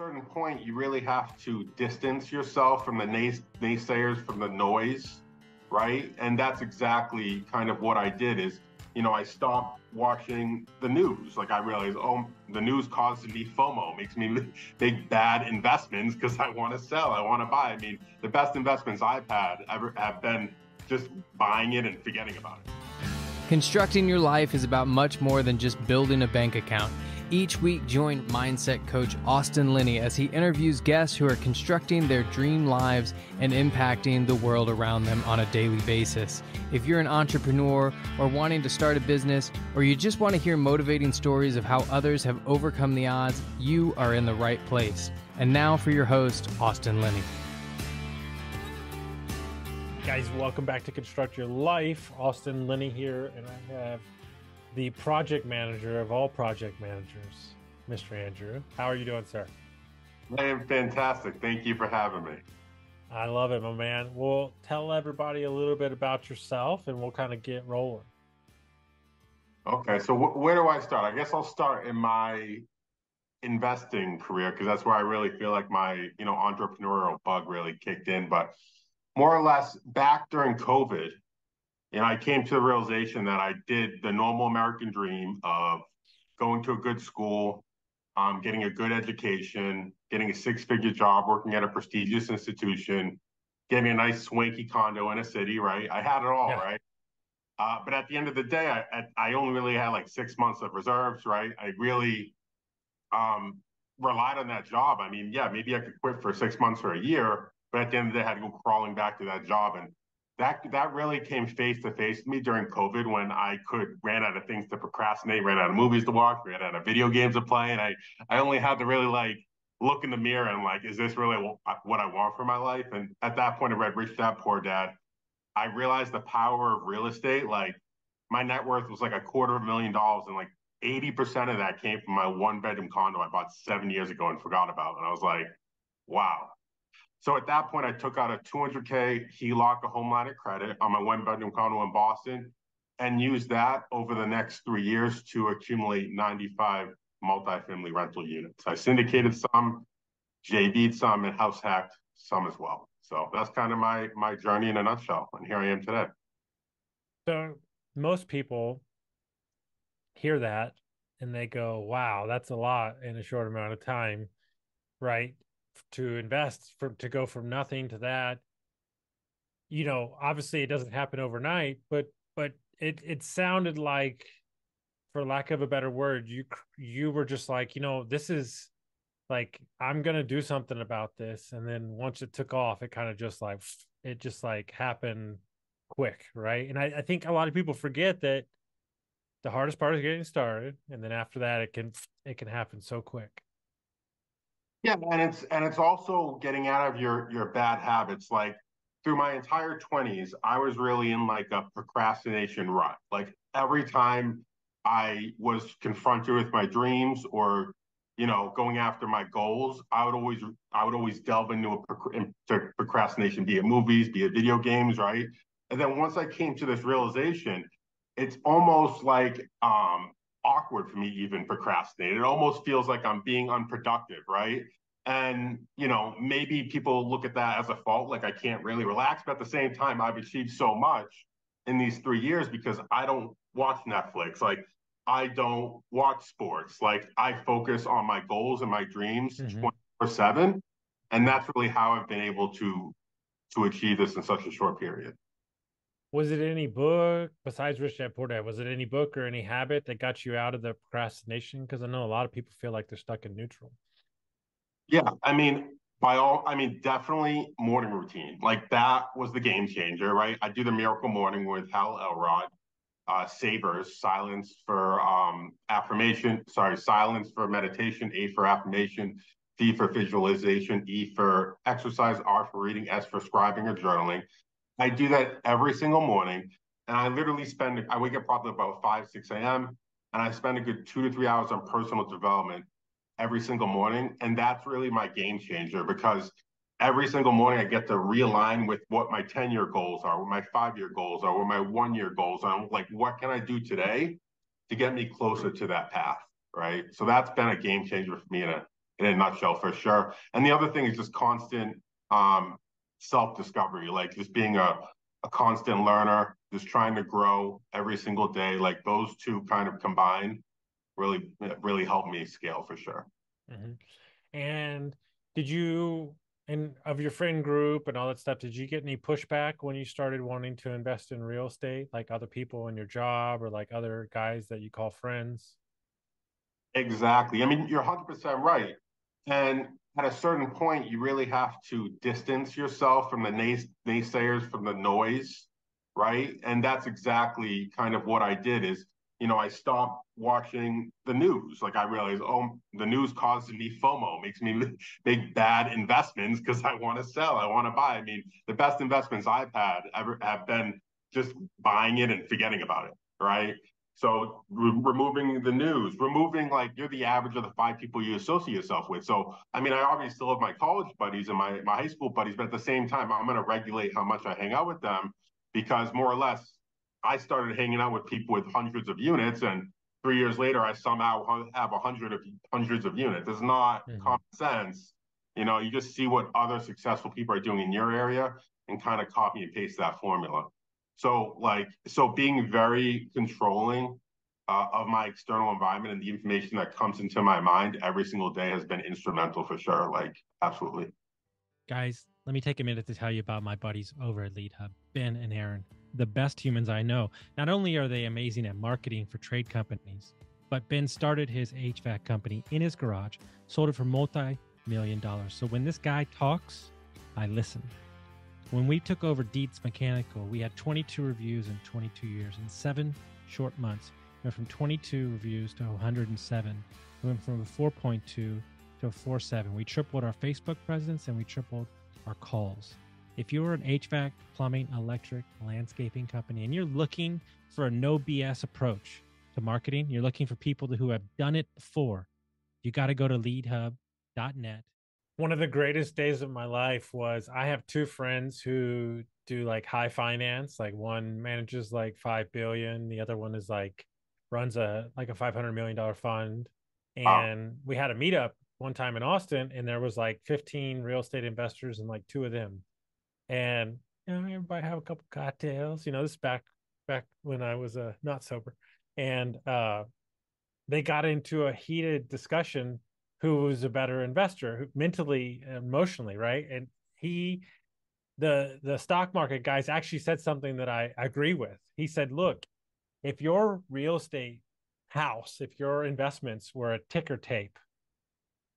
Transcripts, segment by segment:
certain point, you really have to distance yourself from the nays- naysayers, from the noise, right? And that's exactly kind of what I did. Is you know I stopped watching the news. Like I realized, oh, the news causes me FOMO, makes me make bad investments because I want to sell, I want to buy. I mean, the best investments I've had ever have been just buying it and forgetting about it. Constructing your life is about much more than just building a bank account. Each week, join mindset coach Austin Linney as he interviews guests who are constructing their dream lives and impacting the world around them on a daily basis. If you're an entrepreneur or wanting to start a business, or you just want to hear motivating stories of how others have overcome the odds, you are in the right place. And now for your host, Austin Linney. Guys, welcome back to Construct Your Life. Austin Linney here, and I have the project manager of all project managers, Mr. Andrew. How are you doing, sir? I am fantastic. Thank you for having me. I love it, my man. Well, tell everybody a little bit about yourself and we'll kind of get rolling. Okay, so wh- where do I start? I guess I'll start in my investing career because that's where I really feel like my you know entrepreneurial bug really kicked in. But more or less, back during COVID, and I came to the realization that I did the normal American dream of going to a good school, um, getting a good education, getting a six figure job, working at a prestigious institution, getting a nice swanky condo in a city, right? I had it all, yeah. right? Uh, but at the end of the day, I, I only really had like six months of reserves, right? I really um, relied on that job. I mean, yeah, maybe I could quit for six months or a year, but at the end of the day, I had to go crawling back to that job. And that that really came face to face with me during COVID when I could ran out of things to procrastinate, ran out of movies to watch, ran out of video games to play, and I I only had to really like look in the mirror and like, is this really what I want for my life? And at that point, I read Rich Dad Poor Dad. I realized the power of real estate. Like my net worth was like a quarter of a million dollars, and like 80% of that came from my one bedroom condo I bought seven years ago and forgot about. And I was like, wow, so at that point, I took out a 200K HELOC, a home line of credit on my one bedroom condo in Boston and used that over the next three years to accumulate 95 multifamily rental units. I syndicated some, JV'd some, and house hacked some as well. So that's kind of my my journey in a nutshell. And here I am today. So most people hear that and they go, wow, that's a lot in a short amount of time. Right to invest for to go from nothing to that. You know obviously it doesn't happen overnight but but it it sounded like for lack of a better word you you were just like you know this is like i'm gonna do something about this. And then once it took off it kind of just like it just like happened quick right? And I, I think a lot of people forget that the hardest part is getting started. And then after that it can it can happen so quick yeah, and it's and it's also getting out of your your bad habits. Like through my entire 20s, I was really in like a procrastination rut. Like every time I was confronted with my dreams or you know going after my goals, I would always I would always delve into a into procrastination, be it movies, be it video games, right? And then once I came to this realization, it's almost like um awkward for me even procrastinate. It almost feels like I'm being unproductive, right? And you know, maybe people look at that as a fault, like I can't really relax. But at the same time, I've achieved so much in these three years because I don't watch Netflix. Like I don't watch sports. Like I focus on my goals and my dreams mm-hmm. 24 7. And that's really how I've been able to to achieve this in such a short period was it any book besides Rich Dad Poor Dad? Was it any book or any habit that got you out of the procrastination? Because I know a lot of people feel like they're stuck in neutral. Yeah, I mean, by all, I mean definitely morning routine. Like that was the game changer, right? I do the Miracle Morning with Hal Elrod. Uh, Savers, silence for um, affirmation. Sorry, silence for meditation. A for affirmation. V for visualization. E for exercise. R for reading. S for scribing or journaling. I do that every single morning. And I literally spend, I wake up probably about 5, 6 a.m. And I spend a good two to three hours on personal development every single morning. And that's really my game changer because every single morning I get to realign with what my 10 year goals are, what my five year goals are, what my one year goals are. Like, what can I do today to get me closer to that path? Right. So that's been a game changer for me in a in a nutshell for sure. And the other thing is just constant um, self discovery, like just being a, a constant learner, just trying to grow every single day. Like those two kind of combined really, really helped me scale for sure. Mm-hmm. And did you, and of your friend group and all that stuff, did you get any pushback when you started wanting to invest in real estate, like other people in your job or like other guys that you call friends? Exactly. I mean, you're 100% right. And at a certain point, you really have to distance yourself from the nays- naysayers, from the noise, right? And that's exactly kind of what I did is, you know, I stopped watching the news. Like I realized, oh, the news causes me FOMO, makes me make bad investments because I want to sell, I want to buy. I mean, the best investments I've had ever have been just buying it and forgetting about it, right? So re- removing the news, removing like you're the average of the five people you associate yourself with. So I mean, I obviously still have my college buddies and my my high school buddies, but at the same time, I'm going to regulate how much I hang out with them because more or less, I started hanging out with people with hundreds of units, and three years later, I somehow have a hundred of hundreds of units. It's not mm-hmm. common sense. You know, you just see what other successful people are doing in your area and kind of copy and paste that formula. So like so being very controlling uh, of my external environment and the information that comes into my mind every single day has been instrumental for sure. Like absolutely. Guys, let me take a minute to tell you about my buddies over at Lead Hub, Ben and Aaron, the best humans I know. Not only are they amazing at marketing for trade companies, but Ben started his HVAC company in his garage, sold it for multi million dollars. So when this guy talks, I listen. When we took over Dietz Mechanical, we had 22 reviews in 22 years. In seven short months, we went from 22 reviews to 107. We went from a 4.2 to a 4.7. We tripled our Facebook presence and we tripled our calls. If you're an HVAC, plumbing, electric, landscaping company, and you're looking for a no BS approach to marketing, you're looking for people who have done it before, you got to go to leadhub.net one of the greatest days of my life was I have two friends who do like high finance. Like one manages like five billion, the other one is like runs a like a five hundred million dollar fund. And we had a meetup one time in Austin, and there was like fifteen real estate investors and like two of them. And you know, everybody have a couple cocktails. You know, this back back when I was uh, not sober, and uh, they got into a heated discussion who was a better investor mentally emotionally right? And he the the stock market guys actually said something that I agree with. He said look if your real estate house if your investments were a ticker tape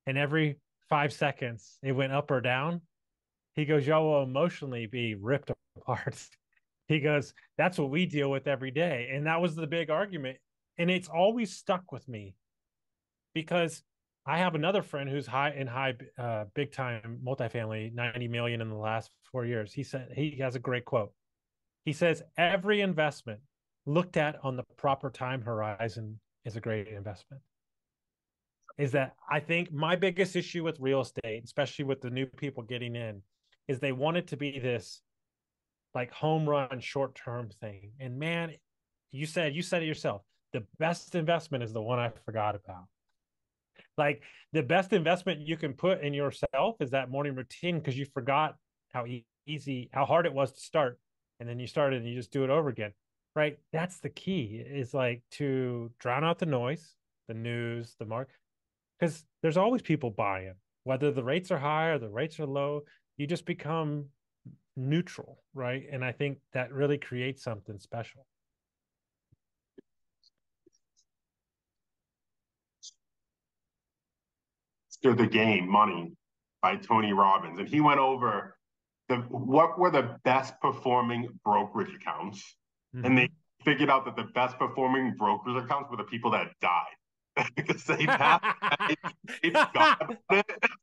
and every five seconds it went up or down he goes y'all will emotionally be ripped apart. He goes that's what we deal with every day. And that was the big argument. And it's always stuck with me because I have another friend who's high in high, uh, big time multifamily, 90 million in the last four years. He said he has a great quote. He says, Every investment looked at on the proper time horizon is a great investment. Is that I think my biggest issue with real estate, especially with the new people getting in, is they want it to be this like home run short term thing. And man, you said you said it yourself. The best investment is the one I forgot about like the best investment you can put in yourself is that morning routine because you forgot how easy, how hard it was to start. And then you started and you just do it over again. Right. That's the key is like to drown out the noise, the news, the mark, because there's always people buying, whether the rates are high or the rates are low. You just become neutral. Right. And I think that really creates something special. The Game Money by Tony Robbins, and he went over the what were the best performing brokerage accounts, mm-hmm. and they figured out that the best performing brokerage accounts were the people that died because they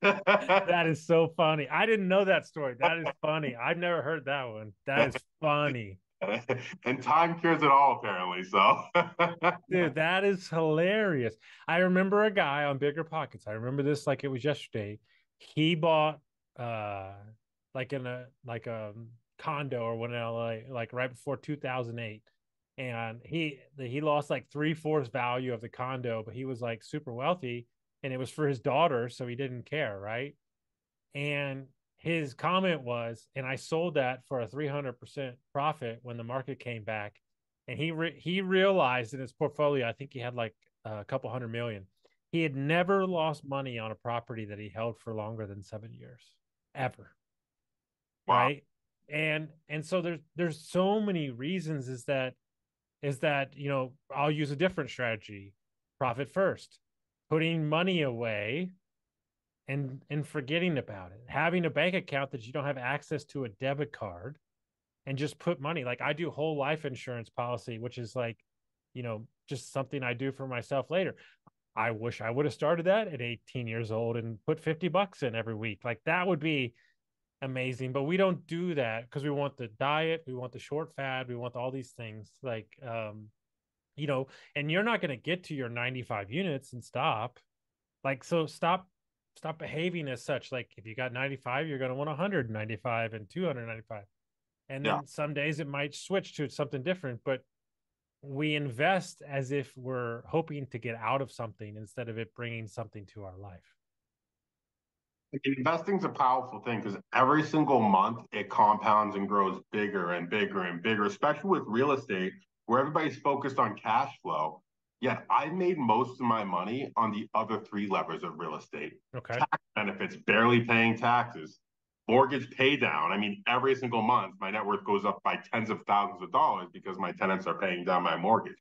that is so funny. I didn't know that story. That is funny. I've never heard that one. That is funny. and time cures it all, apparently. So, dude, that is hilarious. I remember a guy on Bigger Pockets. I remember this like it was yesterday. He bought, uh, like in a like a condo or one in LA, like right before 2008, and he he lost like three fourths value of the condo, but he was like super wealthy. and it was for his daughter, so he didn't care, right? And his comment was, and I sold that for a 300% profit when the market came back. And he re- he realized in his portfolio, I think he had like a couple hundred million. He had never lost money on a property that he held for longer than seven years, ever. Wow. Right. And and so there's there's so many reasons is that is that you know I'll use a different strategy, profit first, putting money away and and forgetting about it. Having a bank account that you don't have access to a debit card and just put money like i do whole life insurance policy which is like you know just something i do for myself later. I wish i would have started that at 18 years old and put 50 bucks in every week. Like that would be amazing but we don't do that because we want the diet we want the short fad we want all these things like um you know and you're not going to get to your 95 units and stop. Like so stop stop behaving as such. Like if you got 95, you're going to want 195 and 295. And then yeah. some days it might switch to something different, but we invest as if we're hoping to get out of something instead of it bringing something to our life. Investing's a powerful thing because every single month it compounds and grows bigger and bigger and bigger, especially with real estate where everybody's focused on cash flow. Yet I made most of my money on the other three levers of real estate. Okay. Tax benefits, barely paying taxes, mortgage pay down. I mean, every single month, my net worth goes up by tens of thousands of dollars because my tenants are paying down my mortgage.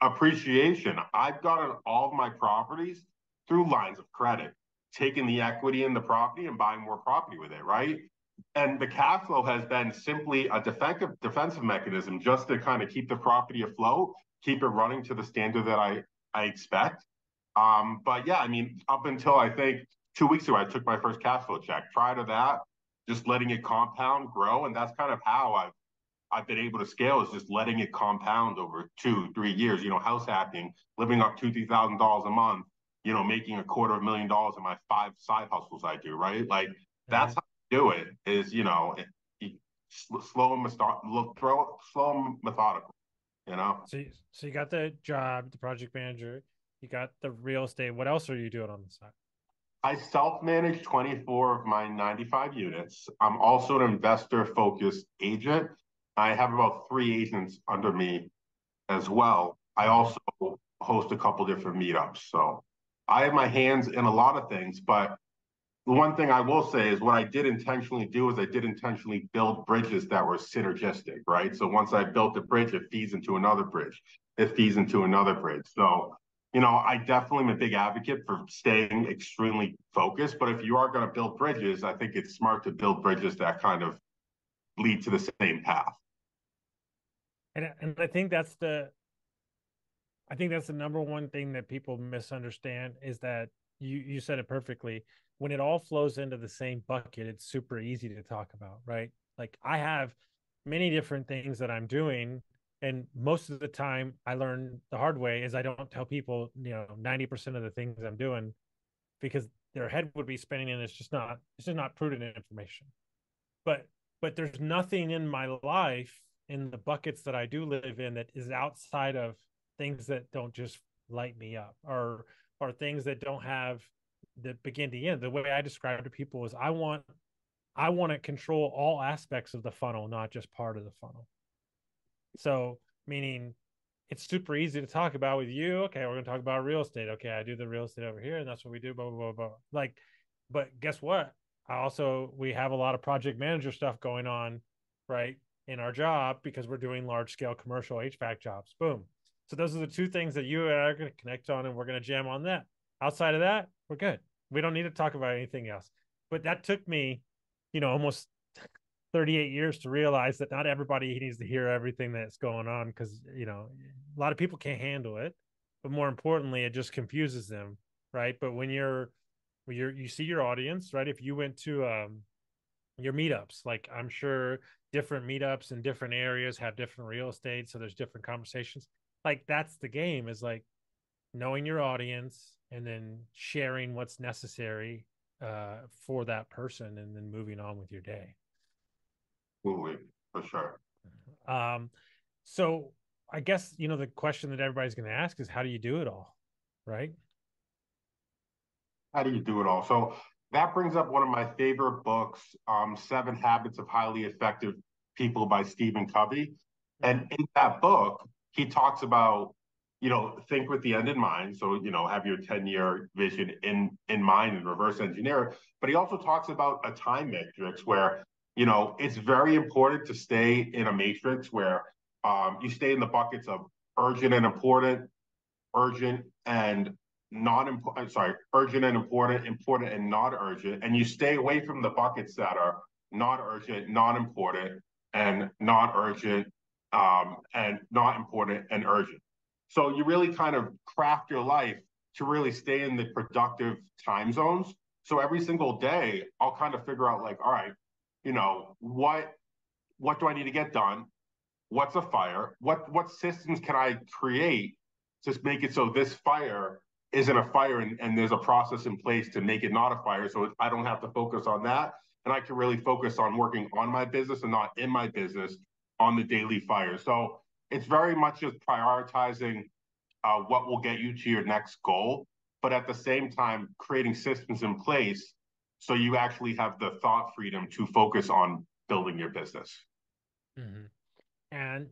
Appreciation. I've gotten all of my properties through lines of credit, taking the equity in the property and buying more property with it, right? And the cash flow has been simply a defensive defensive mechanism just to kind of keep the property afloat keep it running to the standard that I I expect. Um, but yeah, I mean, up until I think two weeks ago, I took my first cash flow check. Prior to that, just letting it compound, grow, and that's kind of how I've I've been able to scale is just letting it compound over two, three years. You know, house hacking, living up two, three thousand dollars a month. You know, making a quarter of a million dollars in my five side hustles I do. Right, like that's how I do it. Is you know, it, slow and method- throw slow and methodical you know. So, you, so you got the job, the project manager. You got the real estate. What else are you doing on the side? I self-manage 24 of my 95 units. I'm also an investor-focused agent. I have about three agents under me as well. I also host a couple different meetups. So I have my hands in a lot of things, but the one thing I will say is what I did intentionally do is I did intentionally build bridges that were synergistic, right? So once I built a bridge, it feeds into another bridge. It feeds into another bridge. So, you know, I definitely am a big advocate for staying extremely focused. But if you are going to build bridges, I think it's smart to build bridges that kind of lead to the same path. And and I think that's the I think that's the number one thing that people misunderstand is that you you said it perfectly when it all flows into the same bucket, it's super easy to talk about, right? Like I have many different things that I'm doing. And most of the time I learn the hard way is I don't tell people, you know, 90% of the things I'm doing because their head would be spinning and it's just not, it's just not prudent information. But, but there's nothing in my life in the buckets that I do live in that is outside of things that don't just light me up or, or things that don't have the begin to end. The way I describe to people is I want I want to control all aspects of the funnel, not just part of the funnel. So meaning it's super easy to talk about with you. Okay, we're gonna talk about real estate. Okay, I do the real estate over here, and that's what we do, blah, blah, blah, blah. Like, but guess what? I also we have a lot of project manager stuff going on, right, in our job because we're doing large scale commercial HVAC jobs. Boom. So those are the two things that you and I are gonna connect on and we're gonna jam on that. Outside of that, we're good. We don't need to talk about anything else. But that took me, you know, almost 38 years to realize that not everybody needs to hear everything that's going on because, you know, a lot of people can't handle it. But more importantly, it just confuses them, right? But when you're, when you're, you see your audience, right? If you went to um, your meetups, like I'm sure different meetups in different areas have different real estate, so there's different conversations. Like that's the game is like knowing your audience and then sharing what's necessary uh, for that person and then moving on with your day. Absolutely, for sure. Um, so I guess you know the question that everybody's going to ask is how do you do it all, right? how do you do it all? So that brings up one of my favorite books, um, Seven Habits of Highly Effective People by Stephen Covey. And in that book, he talks about, you know, think with the end in mind. So, you know, have your 10 year vision in, in mind and reverse engineer. But he also talks about a time matrix where, you know, it's very important to stay in a matrix where um, you stay in the buckets of urgent and important, urgent and not important, sorry, urgent and important, important and not urgent. And you stay away from the buckets that are not urgent, not important, and not urgent, um, and not important and urgent. So you really kind of craft your life to really stay in the productive time zones. So every single day, I'll kind of figure out like, all right, you know, what what do I need to get done? What's a fire? What what systems can I create to make it so this fire isn't a fire and, and there's a process in place to make it not a fire so i don't have to focus on that and i can really focus on working on my business and not in my business on the daily fire so it's very much just prioritizing uh, what will get you to your next goal but at the same time creating systems in place so you actually have the thought freedom to focus on building your business mm-hmm. and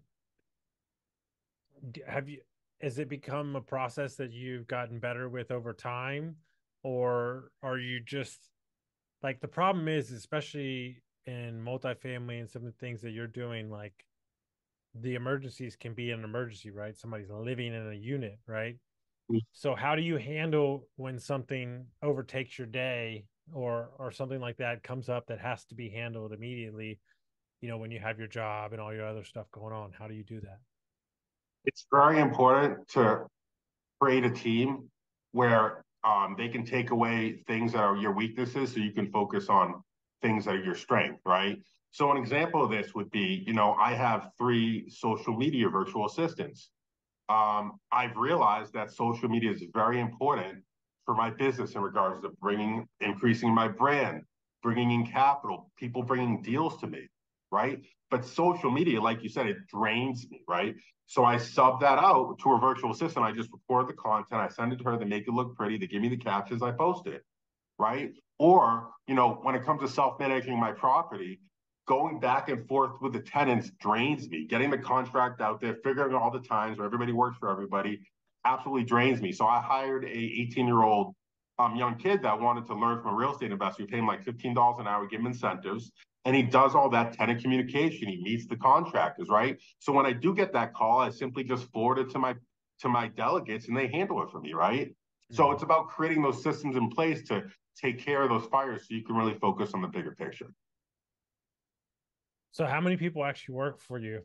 have you has it become a process that you've gotten better with over time or are you just like the problem is especially in multifamily and some of the things that you're doing like the emergencies can be an emergency right? Somebody's living in a unit right? Mm-hmm. so how do you handle when something overtakes your day or or something like that comes up that has to be handled immediately you know when you have your job and all your other stuff going on? How do you do that? It's very important to create a team where um, they can take away things that are your weaknesses so you can focus on things that are your strength, right? So an example of this would be, you know, I have three social media virtual assistants. Um, I've realized that social media is very important for my business in regards to bringing, increasing my brand, bringing in capital, people bringing deals to me, right? But social media, like you said, it drains me, right? So I sub that out to a virtual assistant. I just record the content, I send it to her, they make it look pretty, they give me the captions, I post it, right? Or, you know, when it comes to self-managing my property, going back and forth with the tenants drains me. Getting the contract out there, figuring out all the times where everybody works for everybody, absolutely drains me. So I hired a 18-year-old um, young kid that wanted to learn from a real estate investor. We pay him like $15 an hour, give him incentives and he does all that tenant communication. He meets the contractors, right? So when I do get that call, I simply just forward it to my to my delegates and they handle it for me, right? Mm-hmm. So it's about creating those systems in place to take care of those fires so you can really focus on the bigger picture. So how many people actually work for you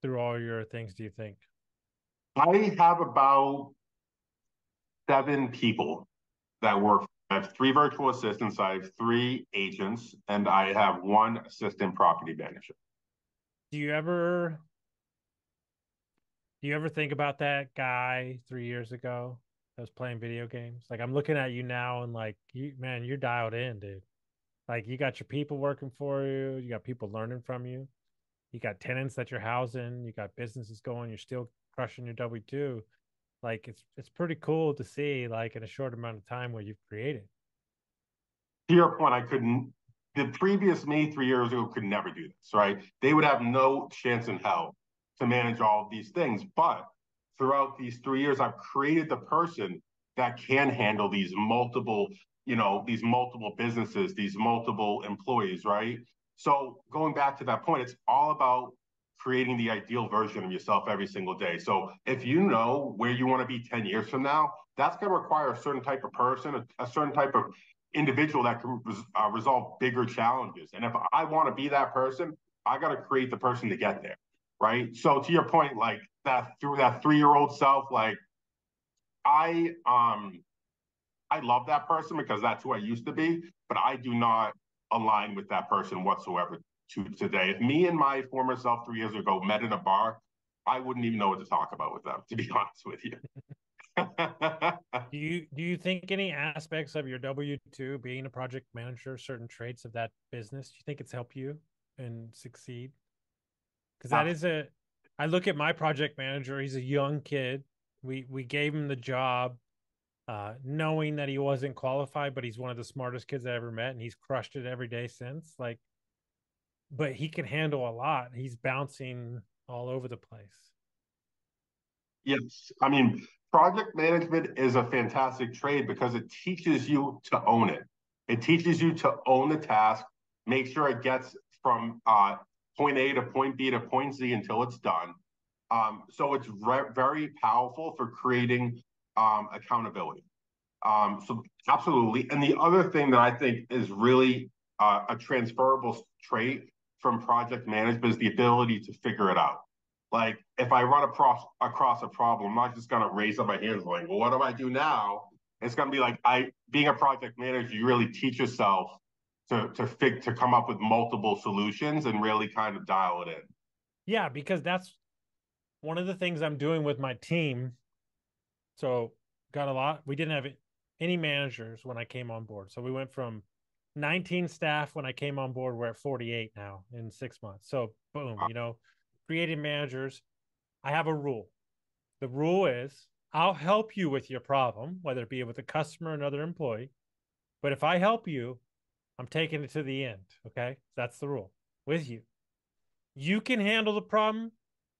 through all your things do you think? I have about seven people that work I have three virtual assistants, I have three agents, and I have one assistant property manager. Do you ever do you ever think about that guy three years ago that was playing video games? Like I'm looking at you now and like you man, you're dialed in, dude. Like you got your people working for you, you got people learning from you, you got tenants that you're housing, you got businesses going, you're still crushing your W two like it's it's pretty cool to see like in a short amount of time what you've created to your point i couldn't the previous me three years ago could never do this right they would have no chance in hell to manage all of these things but throughout these three years i've created the person that can handle these multiple you know these multiple businesses these multiple employees right so going back to that point it's all about creating the ideal version of yourself every single day. So if you know where you want to be 10 years from now, that's going to require a certain type of person, a, a certain type of individual that can res, uh, resolve bigger challenges. And if I want to be that person, I got to create the person to get there. Right. So to your point, like that through that three year old self, like I, um, I love that person because that's who I used to be, but I do not align with that person whatsoever to today. If me and my former self three years ago met in a bar, I wouldn't even know what to talk about with them, to be honest with you. do you do you think any aspects of your W two being a project manager, certain traits of that business, do you think it's helped you and succeed? Because that uh, is a I look at my project manager, he's a young kid. We we gave him the job uh, knowing that he wasn't qualified, but he's one of the smartest kids I ever met, and he's crushed it every day since. Like, but he can handle a lot. He's bouncing all over the place. Yes, I mean, project management is a fantastic trade because it teaches you to own it. It teaches you to own the task, make sure it gets from uh, point A to point B to point Z until it's done. Um, so it's re- very powerful for creating um, accountability. Um, so absolutely. And the other thing that I think is really uh, a transferable trait from project management is the ability to figure it out. Like if I run across across a problem, I'm not just gonna raise up my hands like, well, what do I do now? It's gonna be like I being a project manager, you really teach yourself to to fig to come up with multiple solutions and really kind of dial it in. Yeah, because that's one of the things I'm doing with my team so got a lot. We didn't have any managers when I came on board. So we went from 19 staff when I came on board. We're at 48 now in six months. So boom, you know, creating managers. I have a rule. The rule is I'll help you with your problem, whether it be with a customer or another employee. But if I help you, I'm taking it to the end. Okay. That's the rule with you. You can handle the problem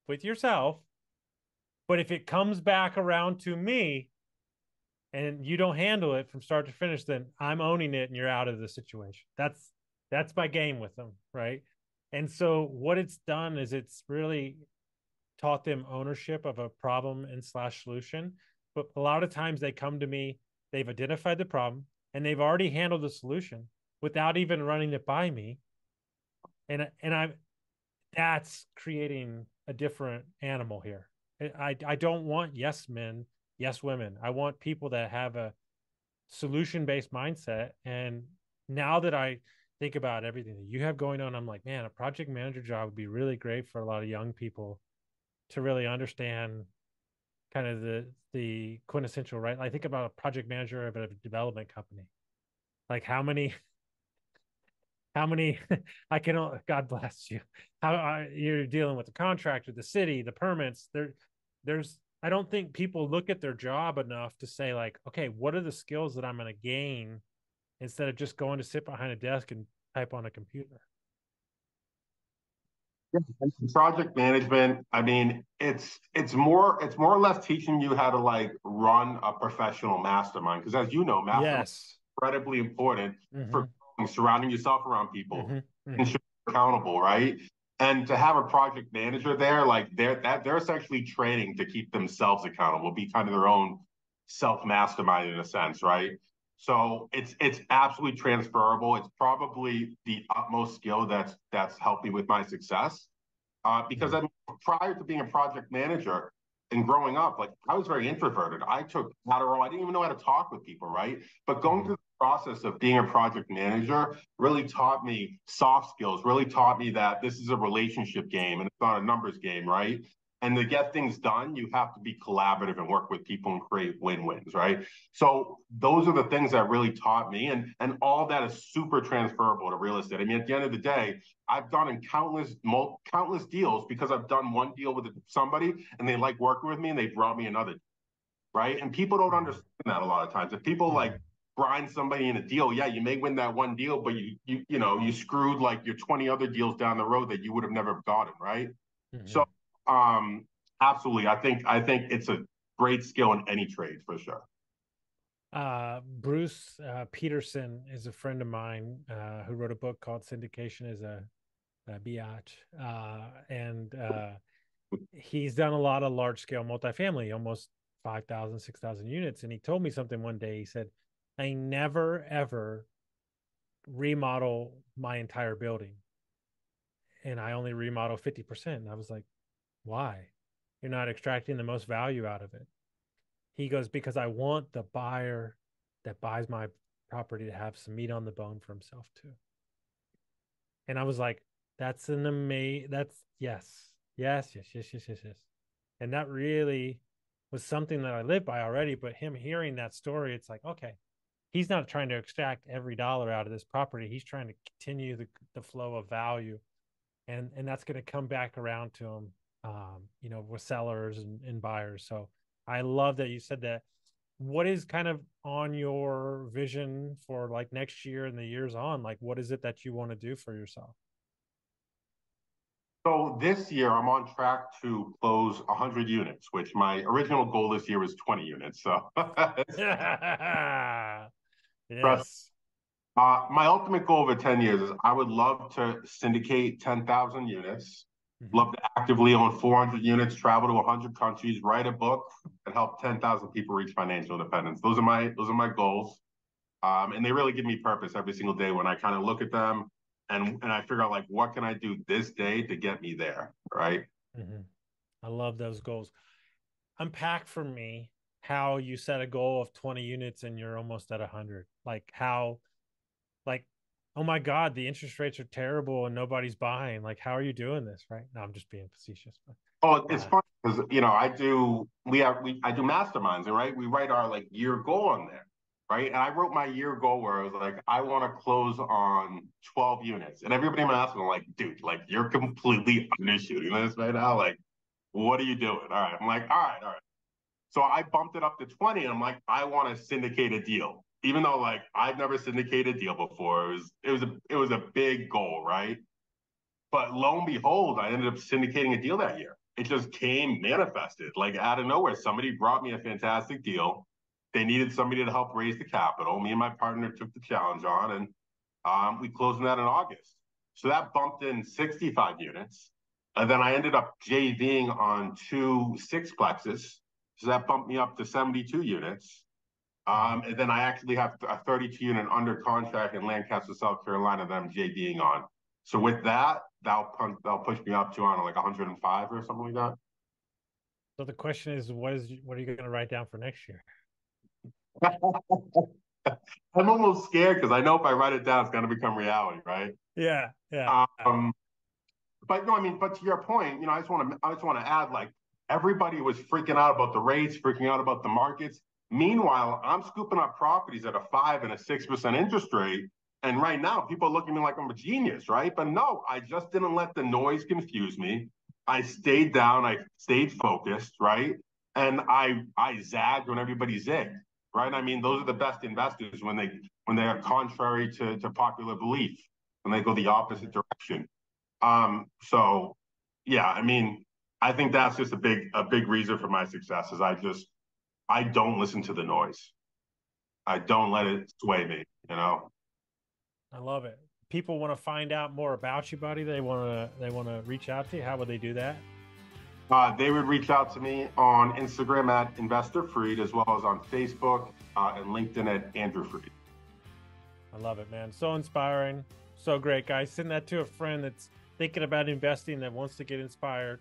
with yourself but if it comes back around to me and you don't handle it from start to finish, then I'm owning it and you're out of the situation. That's that's my game with them, right? And so what it's done is it's really taught them ownership of a problem and slash solution. But a lot of times they come to me, they've identified the problem and they've already handled the solution without even running it by me. And and i'm that's creating a different animal here I I don't want yes men, yes women. I want people that have a solution based mindset. And now that I think about everything that you have going on, I'm like, man, a project manager job would be really great for a lot of young people to really understand kind of the the quintessential right. I think about a project manager of a development company. Like how many how many i can god bless you how uh, you're dealing with the contractor the city the permits there there's i don't think people look at their job enough to say like okay what are the skills that i'm going to gain instead of just going to sit behind a desk and type on a computer project management i mean it's it's more it's more or less teaching you how to like run a professional mastermind because as you know mastermind yes. incredibly important mm-hmm. for surrounding yourself around people mm-hmm. mm-hmm. and accountable, right? And to have a project manager there, like they're that they're essentially training to keep themselves accountable, be kind of their own self mastermind in a sense, right? So it's it's absolutely transferable. It's probably the utmost skill that's that's helped me with my success. Uh, because mm-hmm. I'm prior to being a project manager and growing up, like I was very introverted. I took Adderall. I didn't even know how to talk with people, right? But going mm-hmm. through process of being a project manager really taught me soft skills, really taught me that this is a relationship game and it's not a numbers game, right? And to get things done, you have to be collaborative and work with people and create win-wins, right? So those are the things that really taught me, and and all that is super transferable to real estate. I mean, at the end of the day, I've done in countless countless deals because I've done one deal with somebody and they like working with me and they brought me another, right? And people don't understand that a lot of times. If people like grind somebody in a deal, yeah, you may win that one deal, but you you you know you screwed like your 20 other deals down the road that you would have never gotten, right? Mm-hmm. So um absolutely. I think I think it's a great skill in any trade for sure. Uh, Bruce uh, Peterson is a friend of mine uh, who wrote a book called Syndication is a, a Biatch. Uh, and uh, he's done a lot of large scale multifamily, almost 5,000, 6,000 units. And he told me something one day. He said, I never ever remodel my entire building. And I only remodel 50%. And I was like, why? You're not extracting the most value out of it. He goes, because I want the buyer that buys my property to have some meat on the bone for himself too. And I was like, that's an amazing, that's yes, yes, yes, yes, yes, yes, yes. And that really was something that I lived by already. But him hearing that story, it's like, okay, he's not trying to extract every dollar out of this property. He's trying to continue the, the flow of value. And, and that's going to come back around to him, um, you know, with sellers and, and buyers. So I love that you said that what is kind of on your vision for like next year and the years on? Like, what is it that you want to do for yourself? So this year, I'm on track to close 100 units, which my original goal this year was 20 units. So, yes. Uh, my ultimate goal over 10 years is I would love to syndicate 10,000 units, mm-hmm. love to actively own 400 units, travel to 100 countries, write a book, and help 10,000 people reach financial independence. Those are my those are my goals, um, and they really give me purpose every single day when I kind of look at them and and I figure out like what can I do this day to get me there, right? Mm-hmm. I love those goals. Unpack for me how you set a goal of 20 units and you're almost at 100. Like how like oh my god the interest rates are terrible and nobody's buying. Like how are you doing this right? Now i'm just being facetious but oh it's uh, funny because you know i do we have we i do masterminds and right? We write our like year goal on there right? And i wrote my year goal where i was like i want to close on 12 units. And everybody in my was like dude like you're completely undershooting this right now. Like what are you doing? All right i'm like all right all right so i bumped it up to 20 and i'm like i want to syndicate a deal even though like I've never syndicated a deal before, it was it was a it was a big goal, right? But lo and behold, I ended up syndicating a deal that year. It just came manifested like out of nowhere. Somebody brought me a fantastic deal. They needed somebody to help raise the capital. Me and my partner took the challenge on, and um, we closed that in August. So that bumped in 65 units. And then I ended up JVing on two sixplexes. So that bumped me up to 72 units. Um, and then I actually have a 32 unit under contract in Lancaster, South Carolina that I'm JVing on. So with that, that'll pun- that'll push me up to on like 105 or something like that. So the question is, what is what are you going to write down for next year? I'm almost scared because I know if I write it down, it's going to become reality, right? Yeah, yeah. Um, but no, I mean, but to your point, you know, I just want to I just want to add like everybody was freaking out about the rates, freaking out about the markets. Meanwhile, I'm scooping up properties at a five and a six percent interest rate. And right now, people are looking at me like I'm a genius, right? But no, I just didn't let the noise confuse me. I stayed down, I stayed focused, right? And I I zagged when everybody zigged, right? I mean, those are the best investors when they when they are contrary to, to popular belief, when they go the opposite direction. Um, so yeah, I mean, I think that's just a big a big reason for my success is I just I don't listen to the noise. I don't let it sway me, you know. I love it. People want to find out more about you, buddy. They want to they want to reach out to you. How would they do that? Uh, they would reach out to me on Instagram at Investor Freed, as well as on Facebook uh, and LinkedIn at Andrew Freed. I love it, man. So inspiring, so great, guys. Send that to a friend that's thinking about investing that wants to get inspired.